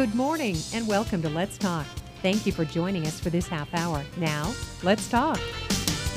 Good morning and welcome to Let's Talk. Thank you for joining us for this half hour. Now, let's talk.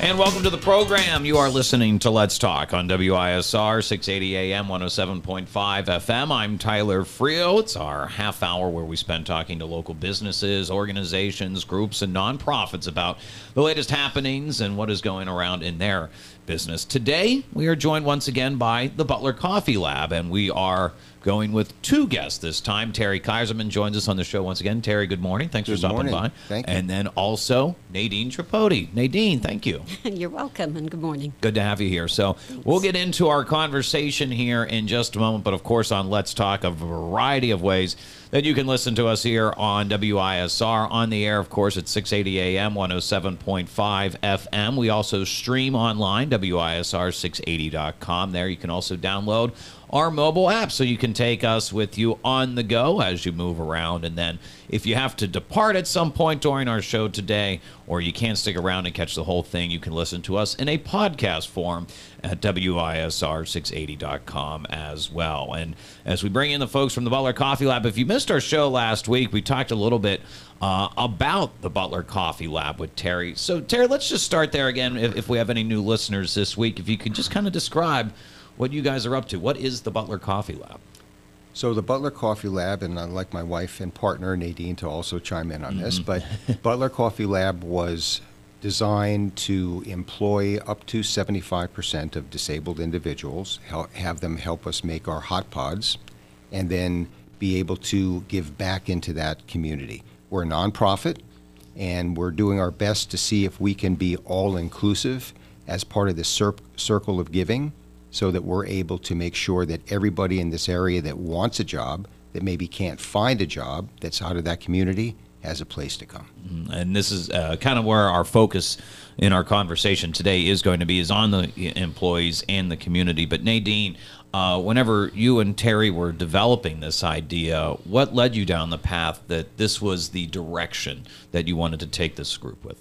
And welcome to the program. You are listening to Let's Talk on WISR 680 AM 107.5 FM. I'm Tyler Frio. It's our half hour where we spend talking to local businesses, organizations, groups, and nonprofits about the latest happenings and what is going around in their business. Today, we are joined once again by the Butler Coffee Lab, and we are going with two guests this time. Terry Kaiserman joins us on the show once again. Terry, good morning. Thanks good for stopping morning. by. Thank you. And then also Nadine Tripodi. Nadine, thank you. You're welcome and good morning. Good to have you here. So we'll get into our conversation here in just a moment, but of course on Let's Talk, a variety of ways that you can listen to us here on WISR on the air, of course, at 680 AM, 107.5 FM. We also stream online, WISR680.com. There you can also download our mobile app so you can take us with you on the go as you move around. And then if you have to depart at some point during our show today, or you can't stick around and catch the whole thing, you can listen to us in a podcast form at WISR680.com as well. And as we bring in the folks from the Butler Coffee Lab, if you missed our show last week, we talked a little bit uh, about the Butler Coffee Lab with Terry. So, Terry, let's just start there again. If, if we have any new listeners this week, if you could just kind of describe what you guys are up to. What is the Butler Coffee Lab? So the Butler Coffee Lab, and I'd like my wife and partner Nadine to also chime in on this, mm-hmm. but Butler Coffee Lab was designed to employ up to 75% of disabled individuals, hel- have them help us make our hot pods, and then be able to give back into that community. We're a nonprofit, and we're doing our best to see if we can be all inclusive as part of the cir- circle of giving so that we're able to make sure that everybody in this area that wants a job, that maybe can't find a job that's out of that community, has a place to come. and this is uh, kind of where our focus in our conversation today is going to be is on the employees and the community. But nadine uh, whenever you and terry were developing this idea what led you down the path that this was the direction that you wanted to take this group with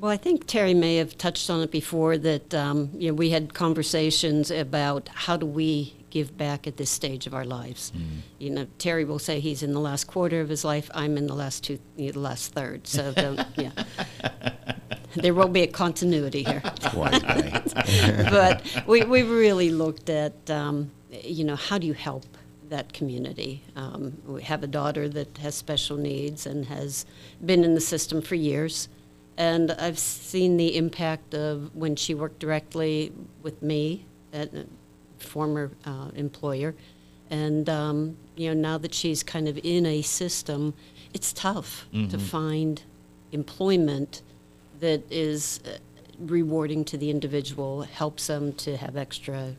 Well, I think Terry may have touched on it before that um, you know we had conversations about how do we give back at this stage of our lives. You know, Terry will say he's in the last quarter of his life. I'm in the last two, you know, the last third. So don't, yeah. There will be a continuity here. But we, we really looked at, um, you know, how do you help that community? Um, we have a daughter that has special needs and has been in the system for years. And I've seen the impact of when she worked directly with me at a former uh, employer. And, um, you know, now that she's kind of in a system, it's tough to find employment that is uh, rewarding to the individual, helps them to have extra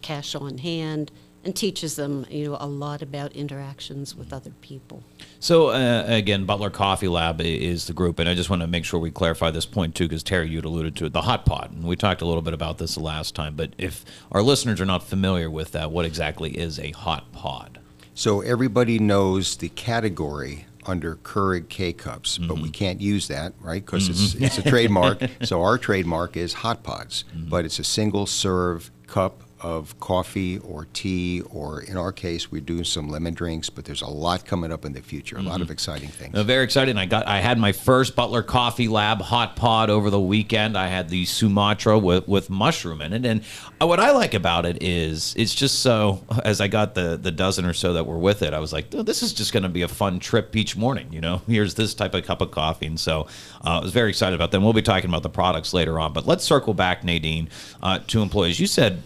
cash on hand, and teaches them, you know, a lot about interactions with other people. so uh, again butler coffee lab is the group and i just want to make sure we clarify this point too because terry you'd alluded to it the hot pod and we talked a little bit about this the last time but if our listeners are not familiar with that what exactly is a hot pod So everybody knows the category under Keurig K cups, but we mm-hmm. can't use that, right? Because it's, mm-hmm. it's a trademark. so our trademark is hot pods, mm-hmm. but it's a single serve cup of coffee or tea, or in our case, we're doing some lemon drinks. But there's a lot coming up in the future, a lot of exciting things. Uh, very exciting. I got I had my first Butler Coffee Lab hot pod over the weekend. I had the Sumatra with, with mushroom in it, and uh, what I like about it is it's just so. As I got the the dozen or so that were with it, I was like, oh, this is just going to be a fun trip each morning. You know, here's this type of cup of coffee, and so uh, I was very excited about them. We'll be talking about the products later on, but let's circle back, Nadine, uh, to employees. You said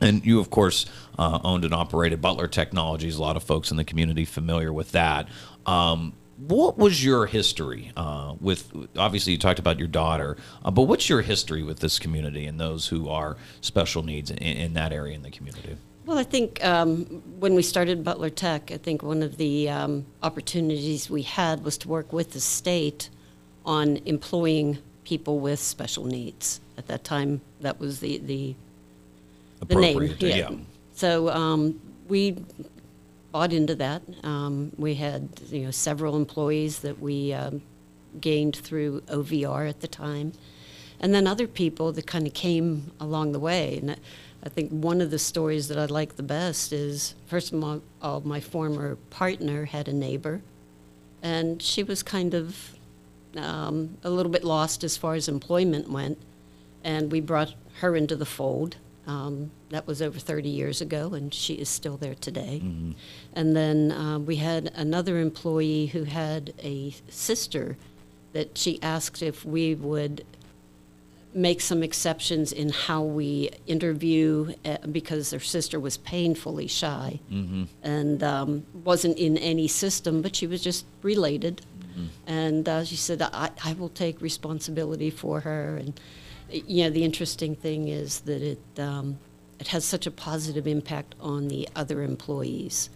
and you, of course, uh, owned and operated Butler Technologies. A lot of folks in the community familiar with that. Um, what was your history uh, with? Obviously, you talked about your daughter, uh, but what's your history with this community and those who are special needs in, in that area in the community? Well, I think um, when we started Butler Tech, I think one of the um, opportunities we had was to work with the state on employing people with special needs. At that time, that was the, the the name. Appropriate, yeah. So um, we bought into that. Um, we had you know several employees that we um, gained through OVR at the time, and then other people that kind of came along the way. And I think one of the stories that I like the best is first of all, all, my former partner had a neighbor, and she was kind of um, a little bit lost as far as employment went, and we brought her into the fold. Um, that was over 30 years ago, and she is still there today. And then uh, we had another employee who had a sister that she asked if we would make some exceptions in how we interview uh, because their sister was painfully shy and um, wasn't in any system, but she was just related. And uh, she said, I, I will take responsibility for her. And, you know, the interesting thing is that it, um, it has such a positive impact on the other employees.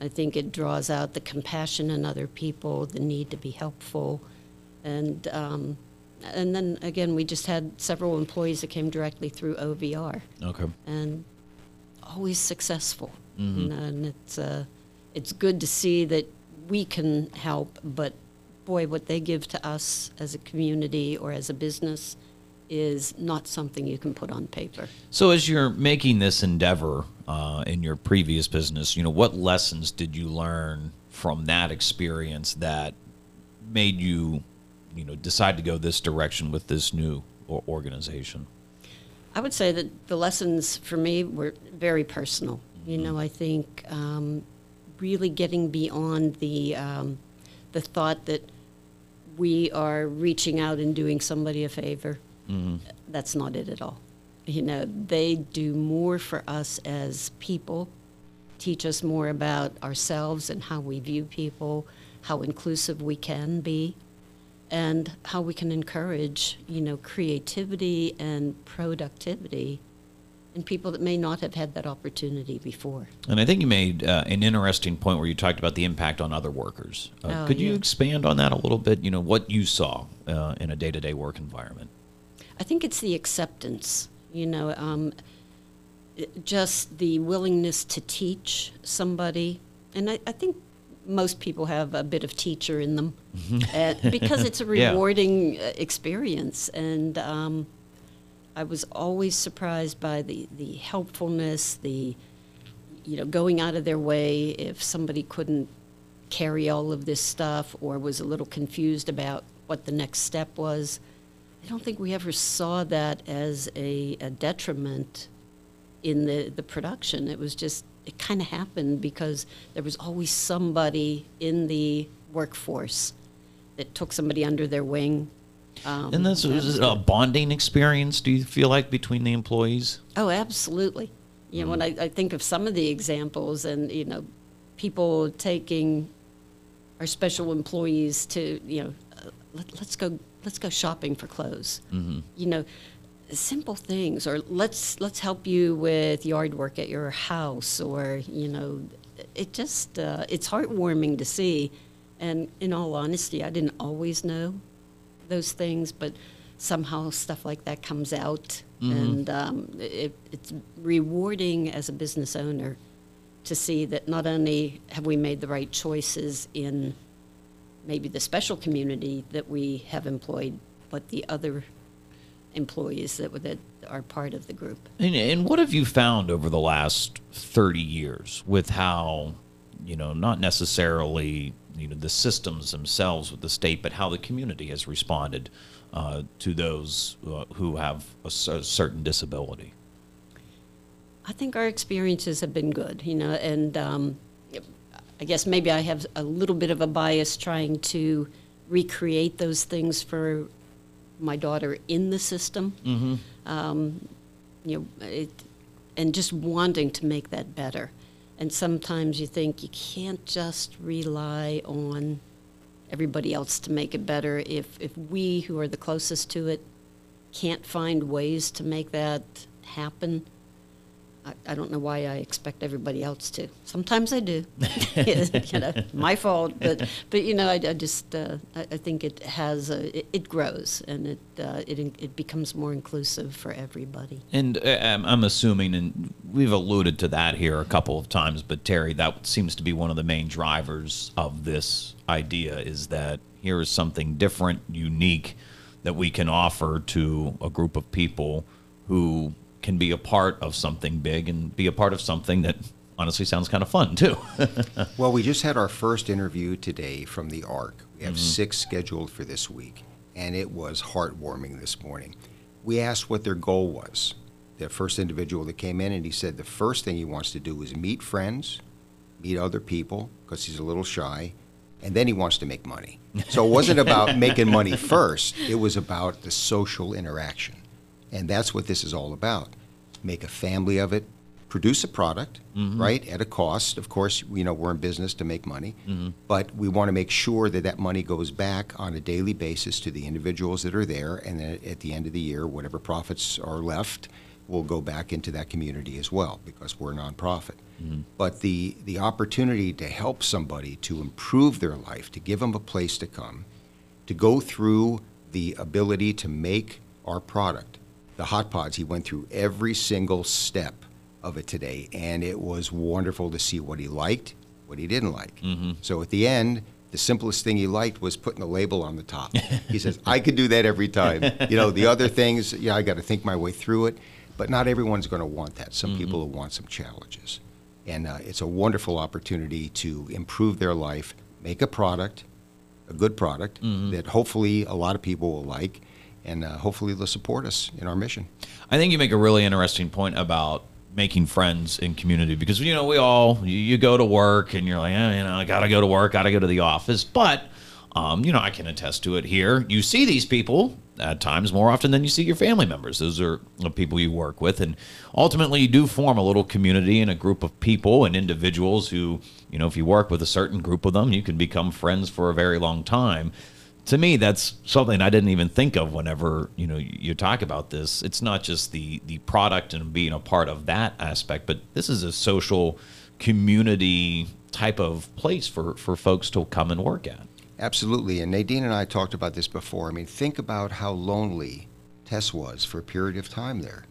I think it draws out the compassion in other people, the need to be helpful. And, um, and then again, we just had several employees that came directly through OVR Okay. and always successful. You know, and it's uh, it's good to see that we can help, but boy, what they give to us as a community or as a business is not something you can put on paper. So, as you're making this endeavor uh, in your previous business, you know, what lessons did you learn from that experience that made you, you know, decide to go this direction with this new organization? I would say that the lessons for me were very personal. You know, I think um, really getting beyond the um, the thought that we are reaching out and doing somebody a favor. That's not it at all. You know, they do more for us as people, teach us more about ourselves and how we view people, how inclusive we can be and how we can encourage, you know, creativity and productivity in people that may not have had that opportunity before. And I think you made uh, an interesting point where you talked about the impact on other workers. Uh, Oh, could you expand on that a little bit? You know, what you saw uh, in a day to day work environment? I think it's the acceptance, you know, um, just the willingness to teach somebody. And I, I think most people have a bit of teacher in them uh, because it's a rewarding uh, experience. And um, I was always surprised by the, the helpfulness, the, you know, going out of their way if somebody couldn't carry all of this stuff or was a little confused about what the next step was. I don't think we ever saw that as a, a detriment in the, the production. It was just, it kind of happened because there was always somebody in the workforce that took somebody under their wing. Um, And this was a bonding experience, do you feel like, between the employees? Oh, absolutely. You know, when I, I think of some of the examples and, you know, people taking our special employees to, you know, uh, let, let's go, let's go shopping for clothes. You know, simple things, or let's, let's help you with yard work at your house, or, you know, it just, uh, it's heartwarming to see. And in all honesty, I didn't always know those things, but somehow stuff like that comes out, and um, it, it's rewarding as a business owner to see that not only have we made the right choices in maybe the special community that we have employed, but the other employees that, that are part of the group. And, and what have you found over the last 30 years with how, you know, not necessarily, you know, the systems themselves with the state, but how the community has responded uh, to those uh, who have a, cer- certain disability? I think our experiences have been good, you know, and um, I guess maybe I have a little bit of a bias trying to recreate those things for my daughter in the system. Mm-hmm. Um, you know, it, and just wanting to make that better. And sometimes you think you can't just rely on everybody else to make it better. If if we who are the closest to it can't find ways to make that happen, I, I don't know why I expect everybody else to. Sometimes I do. you know, my fault. But but you know, I, I just uh, I, I think it has a, it, it grows and it uh, it it becomes more inclusive for everybody. And uh, I'm I'm assuming, and we've alluded to that here a couple of times, but Terry, that seems to be one of the main drivers of this idea is that here is something different, unique that we can offer to a group of people who can be a part of something big and be a part of something that honestly sounds kind of fun too. Well, we just had our first interview today from the ARC. We have mm-hmm. six scheduled for this week, and it was heartwarming this morning. We asked what their goal was. The first individual that came in, and he said the first thing he wants to do is meet friends, meet other people, because he's a little shy, and then he wants to make money. So it wasn't about making money first, it was about the social interaction. And that's what this is all about. Make a family of it, produce a product, mm-hmm. right, at a cost. Of course, you know, we're in business to make money, mm-hmm. but we want to make sure that that money goes back on a daily basis to the individuals that are there, and then at the end of the year, whatever profits are left will go back into that community as well, because we're a nonprofit. Mm-hmm. But the, the opportunity to help somebody to improve their life, to give them a place to come, to go through the ability to make our product. The hot pods, he went through every single step of it today, and it was wonderful to see what he liked, what he didn't like. Mm-hmm. So at the end, the simplest thing he liked was putting a label on the top. He says, "I could do that every time." You know, the other things, yeah, I got to think my way through it, but not everyone's going to want that. Some mm-hmm. people will want some challenges, and uh, it's a wonderful opportunity to improve their life, make a product, a good product mm-hmm. that hopefully a lot of people will like, and uh, hopefully they'll support us in our mission. I think you make a really interesting point about making friends in community because you know we all you, you go to work and you're like eh, you know I gotta go to work gotta go to the office. But um, you know I can attest to it here. You see these people at times more often than you see your family members. Those are the people you work with. And ultimately you do form a little community and a group of people and individuals who you know if you work with a certain group of them you can become friends for a very long time to me that's something i didn't even think of whenever you know you talk about this it's not just the the product and being a part of that aspect but this is a social community type of place for for folks to come and work at Absolutely. And Nadine and I talked about this before. I mean, think about how lonely Tess was for a period of time there,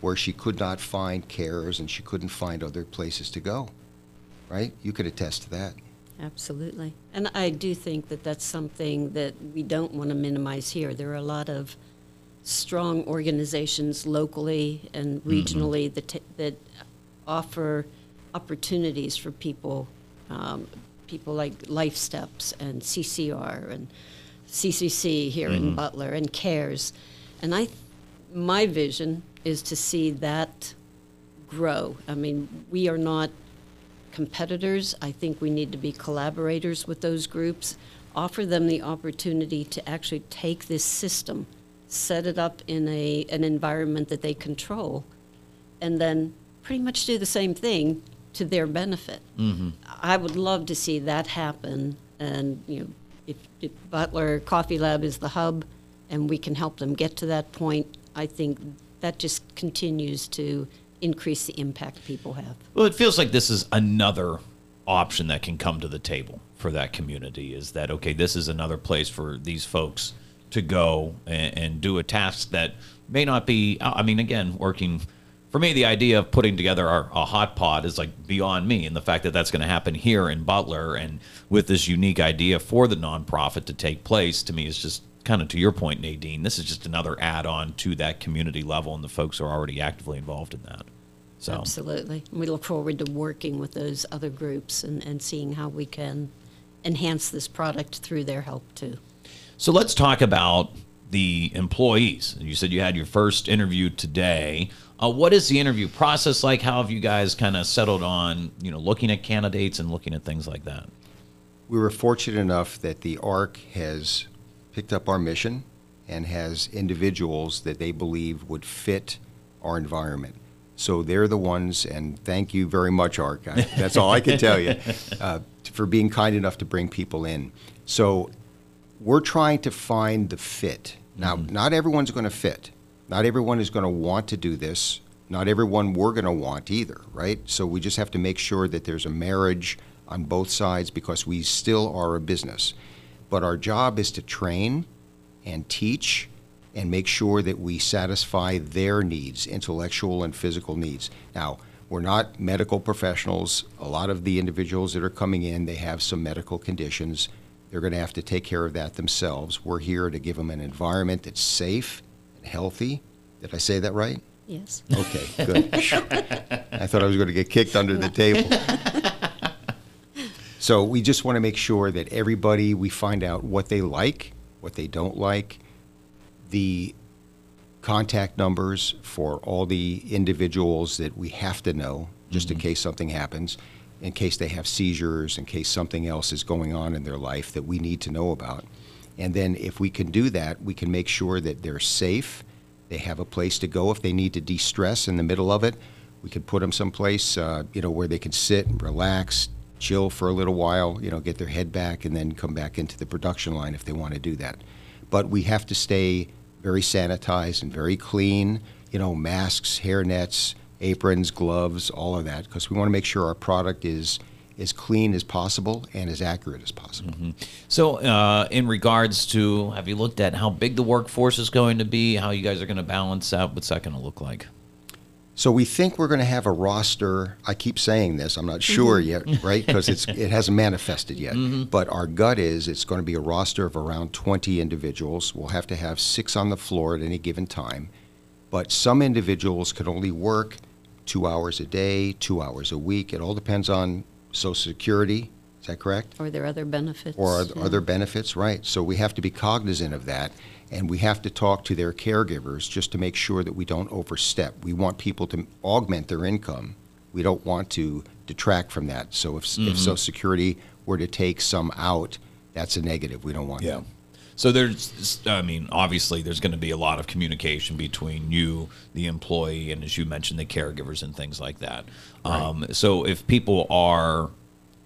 where she could not find carers and she couldn't find other places to go. Right? You could attest to that. Absolutely. And I do think that that's something that we don't want to minimize here. There are a lot of strong organizations locally and regionally that, ta- that offer opportunities for people, um, people like Life Steps and CCR and CCC here in Butler and CARES. And I, my vision is to see that grow. I mean, we are not competitors. I think we need to be collaborators with those groups, offer them the opportunity to actually take this system, set it up in a, an environment that they control, and then pretty much do the same thing to their benefit. Mm-hmm. I would love to see that happen. And, you know, if, if Butler Coffee Lab is the hub and we can help them get to that point, I think that just continues to increase the impact people have. Well, it feels like this is another option that can come to the table for that community. Is that okay? This is another place for these folks to go and, and do a task that may not be. I mean, again, working. For me, the idea of putting together our, a hot pod is like beyond me, and the fact that that's going to happen here in Butler and with this unique idea for the nonprofit to take place, to me is just kind of to your point, Nadine. This is just another add-on to that community level, and the folks are already actively involved in that. So. Absolutely. We look forward to working with those other groups and, and seeing how we can enhance this product through their help too. So let's talk about the employees. You said you had your first interview today. Uh, what is the interview process like? How have you guys kind of settled on, you know, looking at candidates and looking at things like that? We were fortunate enough that the ARC has picked up our mission and has individuals that they believe would fit our environment. So they're the ones, and thank you very much, ARC. I, that's all I can tell you uh, for being kind enough to bring people in. So we're trying to find the fit. Now, not everyone's going to fit. Not everyone is going to want to do this. Not everyone we're going to want either, right? So we just have to make sure that there's a marriage on both sides because we still are a business. But our job is to train and teach and make sure that we satisfy their needs, intellectual and physical needs. Now, we're not medical professionals. A lot of the individuals that are coming in, they have some medical conditions. They're going to have to take care of that themselves. We're here to give them an environment that's safe and healthy. Did I say that right? Yes. Okay, good. I thought I was going to get kicked under the table. So we just want to make sure that everybody, we find out what they like, what they don't like, the contact numbers for all the individuals that we have to know, just in case something happens, in case they have seizures, in case something else is going on in their life that we need to know about. And then if we can do that, we can make sure that they're safe, they have a place to go if they need to de-stress in the middle of it. We can put them someplace, uh, you know, where they can sit and relax, chill for a little while, you know, get their head back, and then come back into the production line if they want to do that. But we have to stay very sanitized and very clean, you know, masks, hair nets, aprons, gloves, all of that, because we want to make sure our product is as clean as possible and as accurate as possible. So, uh, in regards to, have you looked at how big the workforce is going to be? How you guys are going to balance out? What's that going to look like? So we think we're going to have a roster. I keep saying this. I'm not mm-hmm. sure yet, right? Because it's it hasn't manifested yet. Mm-hmm. But our gut is it's going to be a roster of around 20 individuals. We'll have to have six on the floor at any given time. But some individuals can only work two hours a day, two hours a week. It all depends on Social Security. Is that correct? Or there other benefits? or are yeah. other benefits, right? So we have to be cognizant of that, and we have to talk to their caregivers just to make sure that we don't overstep. We want people to augment their income. We don't want to detract from that. So if, if Social Security were to take some out, that's a negative. We don't want that. So there's, I mean, obviously there's going to be a lot of communication between you, the employee, and as you mentioned, the caregivers and things like that. Um, so if people are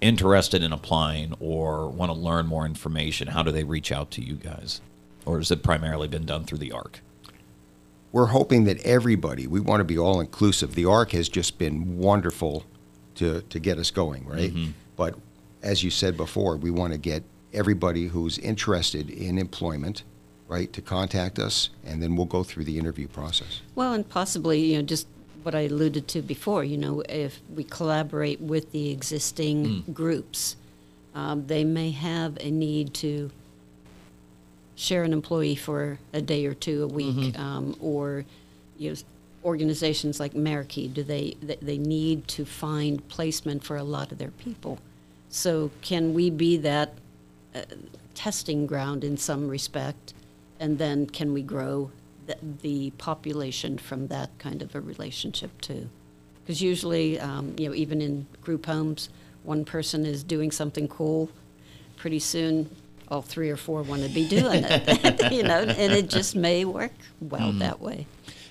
interested in applying or want to learn more information, how do they reach out to you guys? Or has it primarily been done through the ARC? We're hoping that everybody, we want to be all inclusive. The ARC has just been wonderful to, to get us going, right? But as you said before, we want to get everybody who's interested in employment, right, to contact us, and then we'll go through the interview process. Well, and possibly, you know, just what I alluded to before, you know, if we collaborate with the existing groups, um, they may have a need to share an employee for a day or two a week, um, or, you know, organizations like Merakey, do they, they, they need to find placement for a lot of their people. So can we be that uh, testing ground in some respect? And then can we grow the, the population from that kind of a relationship too? Because usually, um, you know, even in group homes, one person is doing something cool. Pretty soon, all three or four want to be doing it, you know, and it just may work well that way.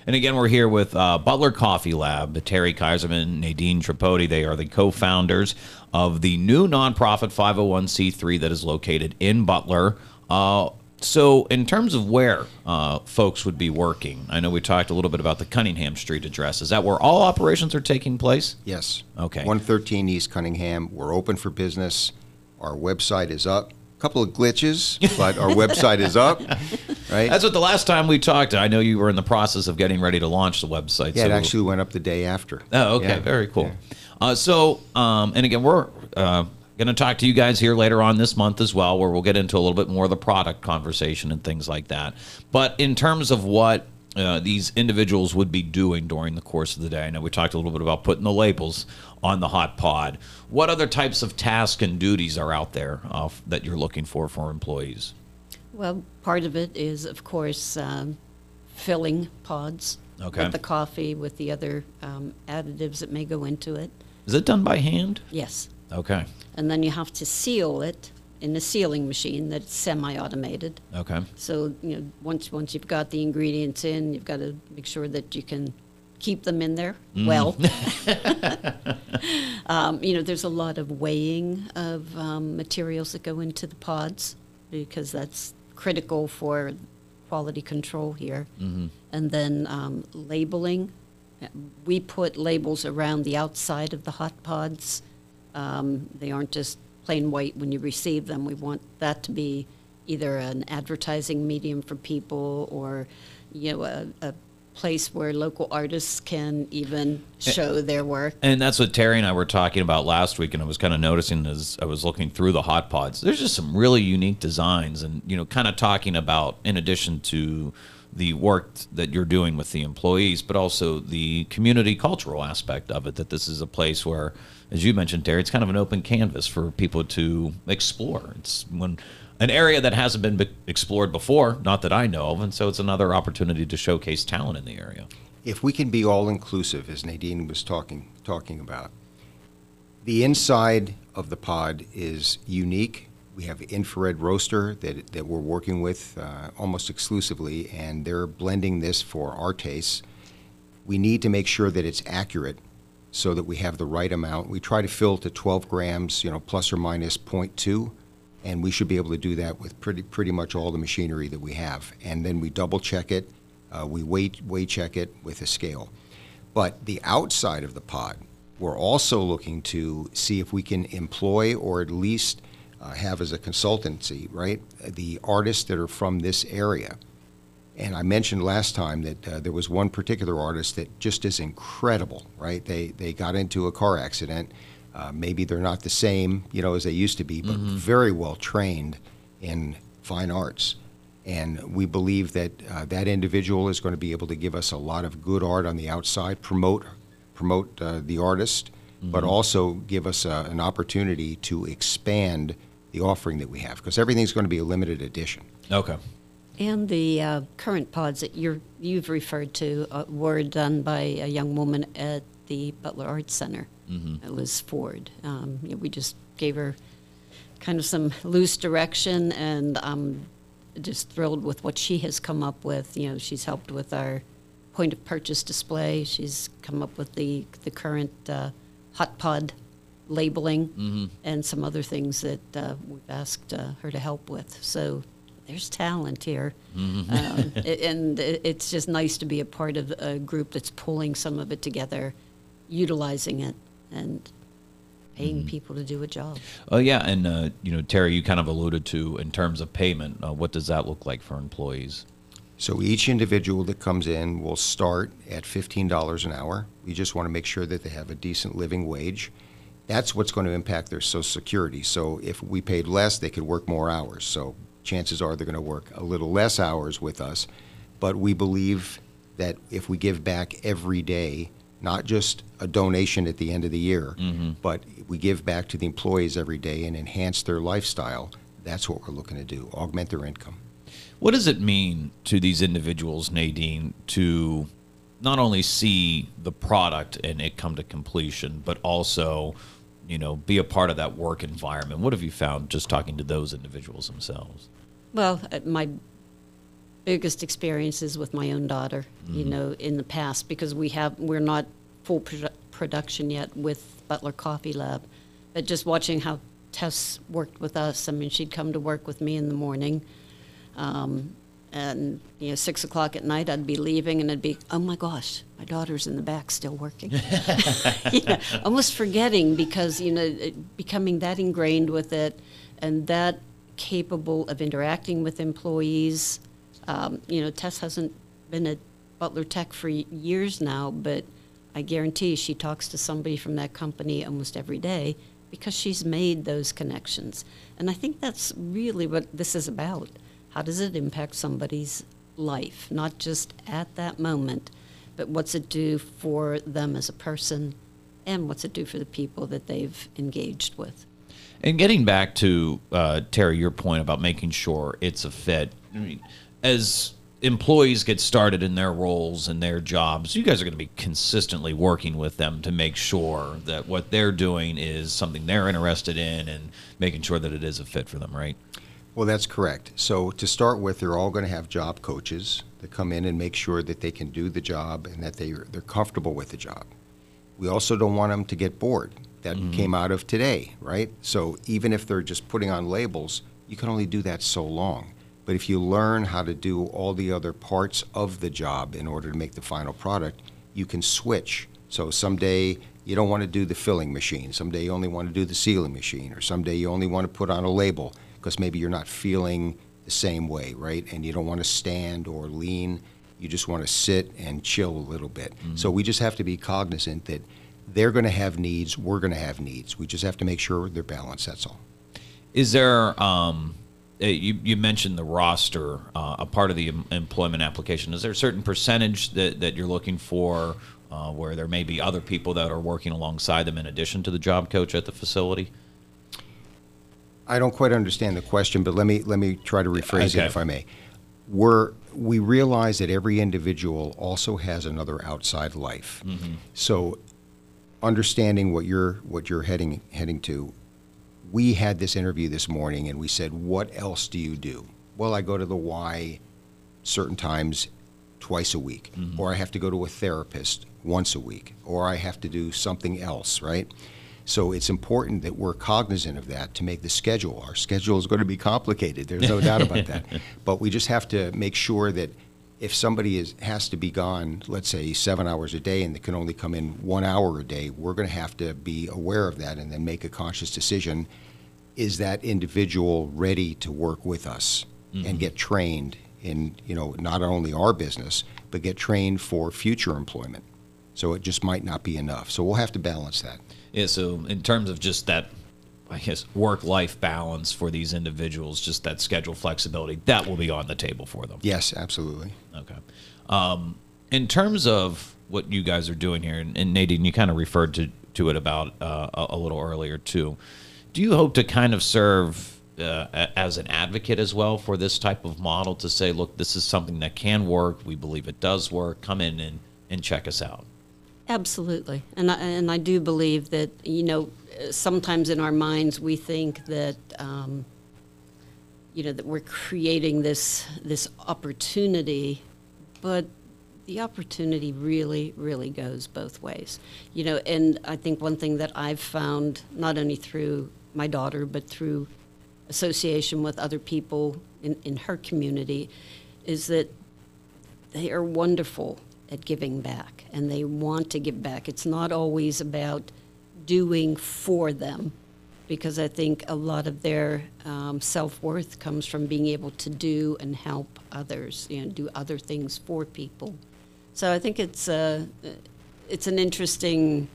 And again, we're here with uh, Butler Coffee Lab, Terry Kaiserman, Nadine Tripodi. They are the co founders of the new nonprofit 501c3 that is located in Butler. Uh, so, in terms of where uh, folks would be working, I know we talked a little bit about the Cunningham Street address. Is that where all operations are taking place? Yes. Okay. 113 East Cunningham. We're open for business. Our website is up. Couple of glitches, but our website is up. Right? That's what the last time we talked. I know you were in the process of getting ready to launch the website. yeah, it actually went up the day after. Oh, okay, Yeah. very cool. Yeah. Uh, so, um, and again, we're uh, going to talk to you guys here later on this month as well, where we'll get into a little bit more of the product conversation and things like that. But in terms of what uh, these individuals would be doing during the course of the day, I know we talked a little bit about putting the labels on the hot pod. What other types of tasks and duties are out there uh, that you're looking for for employees? Well, part of it is, of course, um, filling pods Okay. with the coffee, with the other um, additives that may go into it. Is it done by hand? Yes. Okay. And then you have to seal it in a sealing machine that's semi-automated. Okay. So, you know, once, once you've got the ingredients in, you've got to make sure that you can keep them in there well. um, you know, there's a lot of weighing of um, materials that go into the pods because that's critical for quality control here. And then um, labeling. We put labels around the outside of the hot pods. Um, they aren't just plain white when you receive them. We want that to be either an advertising medium for people or, you know, a, a place where local artists can even show their work. And that's what Terry and I were talking about last week, and I was kind of noticing as I was looking through the hot pods. There's just some really unique designs, and you know, kind of talking about in addition to the work that you're doing with the employees, but also the community cultural aspect of it. That this is a place where, as you mentioned, Terry, it's kind of an open canvas for people to explore. It's when an area that hasn't been be- explored before, not that I know of, and so it's another opportunity to showcase talent in the area. If we can be all inclusive, as Nadine was talking talking about, the inside of the pod is unique. We have infrared roaster that, that we're working with uh, almost exclusively, and they're blending this for our tastes. We need to make sure that it's accurate so that we have the right amount. We try to fill to 12 grams, you know, plus or minus 0.2, and we should be able to do that with pretty, pretty much all the machinery that we have. And then we double check it, uh, we weight, weigh check it with a scale. But the outside of the pod, we're also looking to see if we can employ or at least uh, have as a consultancy, right, the artists that are from this area. And I mentioned last time that uh, there was one particular artist that just is incredible, right? They, they got into a car accident. Uh, maybe they're not the same, you know, as they used to be, but very well trained in fine arts. And we believe that uh, that individual is going to be able to give us a lot of good art on the outside, promote promote uh, the artist, but also give us uh, an opportunity to expand the offering that we have because everything's going to be a limited edition. Okay. And the uh, current pods that you're, you've referred to uh, were done by a young woman at the Butler Arts Center. It was Ford. Um, you know, we just gave her kind of some loose direction, and I'm just thrilled with what she has come up with. You know, she's helped with our point of purchase display. She's come up with the the current uh, hot pod labeling and some other things that uh, we've asked uh, her to help with. So there's talent here, um, a- and it- it's just nice to be a part of a group that's pulling some of it together, utilizing it, and paying people to do a job. Oh yeah, and uh, you know, Terry, you kind of alluded to in terms of payment. Uh, what does that look like for employees? So each individual that comes in will start at $15 an hour. We just want to make sure that they have a decent living wage. That's what's going to impact their Social Security. So if we paid less, they could work more hours. So chances are they're going to work a little less hours with us. But we believe that if we give back every day, not just a donation at the end of the year, mm-hmm. but we give back to the employees every day and enhance their lifestyle, that's what we're looking to do, augment their income. What does it mean to these individuals, Nadine, to not only see the product and it come to completion, but also, you know, be a part of that work environment? What have you found just talking to those individuals themselves? Well, uh, my biggest experience is with my own daughter, you know, in the past, because we have, we're not full produ- production yet with Butler Coffee Lab. But just watching how Tess worked with us, I mean, she'd come to work with me in the morning. Um, and, you know, six o'clock at night, I'd be leaving and i'd be, oh my gosh, my daughter's in the back still working. you know, almost forgetting because, you know, it- becoming that ingrained with it and that capable of interacting with employees. Um, you know, Tess hasn't been at Butler Tech for years now, but I guarantee she talks to somebody from that company almost every day because she's made those connections. And I think that's really what this is about. How does it impact somebody's life, not just at that moment, but what's it do for them as a person and what's it do for the people that they've engaged with? And getting back to uh, Terry, your point about making sure it's a fit. I mean, as employees get started in their roles and their jobs, you guys are going to be consistently working with them to make sure that what they're doing is something they're interested in and making sure that it is a fit for them, right? Well, that's correct. So to start with, they're all going to have job coaches that come in and make sure that they can do the job and that they they're comfortable with the job. We also don't want them to get bored. That mm-hmm. came out of today, right? So even if they're just putting on labels, you can only do that so long. But if you learn how to do all the other parts of the job in order to make the final product, you can switch. So someday you don't want to do the filling machine. Someday you only want to do the sealing machine. Or someday you only want to put on a label because maybe you're not feeling the same way, right? And you don't want to stand or lean. You just want to sit and chill a little bit. So we just have to be cognizant that they're going to have needs, we're going to have needs. We just have to make sure they're balanced, that's all. Is there, um, uh, you, you mentioned the roster, uh, a part of the em- employment application. Is there a certain percentage that, that you're looking for uh, where there may be other people that are working alongside them in addition to the job coach at the facility? I don't quite understand the question, but let me, let me try to rephrase Okay. it if I may. We're, we realize that every individual also has another outside life. Mm-hmm. So understanding what you're, what you're heading, heading to, we had this interview this morning and we said, what else do you do? Well, I go to the Y certain times twice a week, mm-hmm. or I have to go to a therapist once a week, or I have to do something else, right? So it's important that we're cognizant of that to make the schedule. Our schedule is going to be complicated. There's no doubt about that. But we just have to make sure that if somebody is, has to be gone, let's say seven hours a day, and they can only come in one hour a day, we're going to have to be aware of that and then make a conscious decision. Is that individual ready to work with us and mm-hmm. get trained in, you know, not only our business, but get trained for future employment? So it just might not be enough. So we'll have to balance that. Yeah, so in terms of just that, I guess, work life balance for these individuals, just that schedule flexibility, that will be on the table for them. Yes, absolutely. Okay. Um, in terms of what you guys are doing here, and, and Nadine, you kind of referred to, to it about uh, a, a little earlier too. Do you hope to kind of serve uh, as an advocate as well for this type of model to say, look, this is something that can work. We believe it does work. Come in and, and check us out. Absolutely. And I, and I do believe that, you know, sometimes in our minds we think that, um, you know, that we're creating this, this opportunity, but the opportunity really, really goes both ways. You know, and I think one thing that I've found, not only through my daughter, but through association with other people in, in her community, is that they are wonderful at giving back and they want to give back. It's not always about doing for them because I think a lot of their um, self worth comes from being able to do and help others, you know, do other things for people. So I think it's a, it's an interesting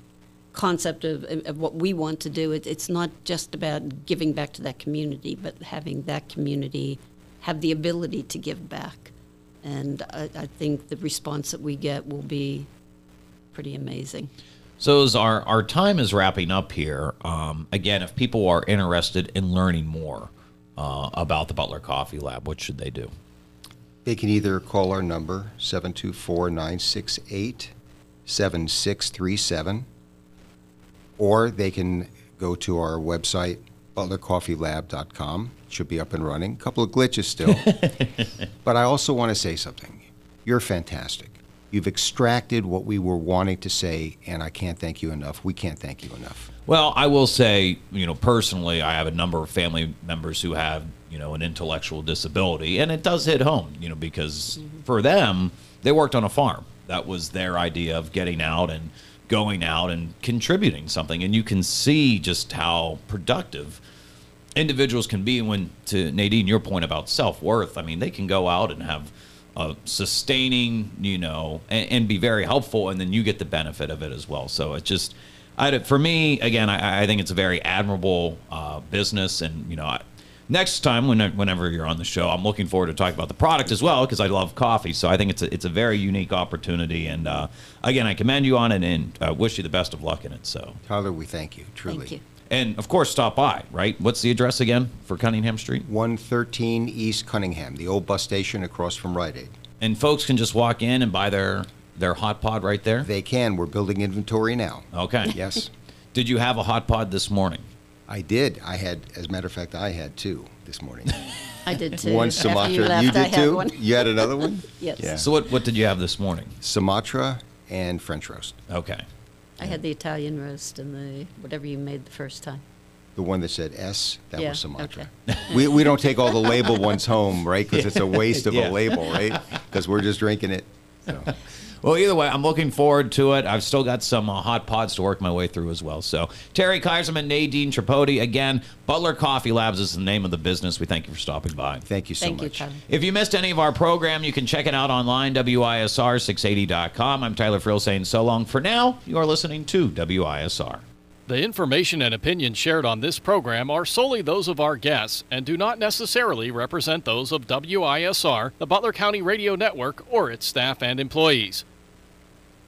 concept of, of what we want to do. It, it's not just about giving back to that community, but having that community have the ability to give back. And I, I think the response that we get will be pretty amazing. So as our, our time is wrapping up here, um, again, if people are interested in learning more uh, about the Butler Coffee Lab, what should they do? They can either call our number, 724 968 7637, or they can go to our website, butlercoffeelab.com. Should be up and running. A couple of glitches still. but I also want to say something. You're fantastic. You've extracted what we were wanting to say, and I can't thank you enough. We can't thank you enough. Well, I will say, you know, personally, I have a number of family members who have, you know, an intellectual disability, and it does hit home, you know, because mm-hmm. for them, they worked on a farm. That was their idea of getting out and going out and contributing something. And you can see just how productive individuals can be when, to Nadine, your point about self worth, I mean, they can go out and have a sustaining, you know, and, and be very helpful, and then you get the benefit of it as well. So it just, I, for me, again, I, I think it's a very admirable uh, business, and you know, I, next time when, whenever you're on the show, I'm looking forward to talking about the product as well because I love coffee. So I think it's a, it's a very unique opportunity, and uh, again, I commend you on it and uh, wish you the best of luck in it. So. Tyler, we thank you, truly. Thank you. And of course, stop by, right? What's the address again for Cunningham Street? 113 East Cunningham, the old bus station across from Rite Aid. And folks can just walk in and buy their their hot pod right there. They can. We're building inventory now. Okay. Yes. Did you have a hot pod this morning? I did. I had, as a matter of fact, I had two this morning. I did too. one After Sumatra. you left, did I had too? one. You had another one? Yes. Yeah. So what what did you have this morning? Sumatra and French roast. Okay. I had the Italian roast and the whatever you made the first time. The one that said S, that Yeah, was Sumatra. okay. we, we don't take all the label ones home, right? Because it's a waste of Yeah. a label, right? Because we're just drinking it. So. Well, either way, I'm looking forward to it. I've still got some uh, hot pods to work my way through as well. So, Terry Kaiserman, Nadine Tripodi, again, Butler Coffee Labs is the name of the business. We thank you for stopping by. Thank you so Thank much. Tyler. If you missed any of our program, you can check it out online, WISR680.com. I'm Tyler Frill saying so long for now. You are listening to WISR. The information and opinions shared on this program are solely those of our guests and do not necessarily represent those of WISR, the Butler County Radio Network, or its staff and employees.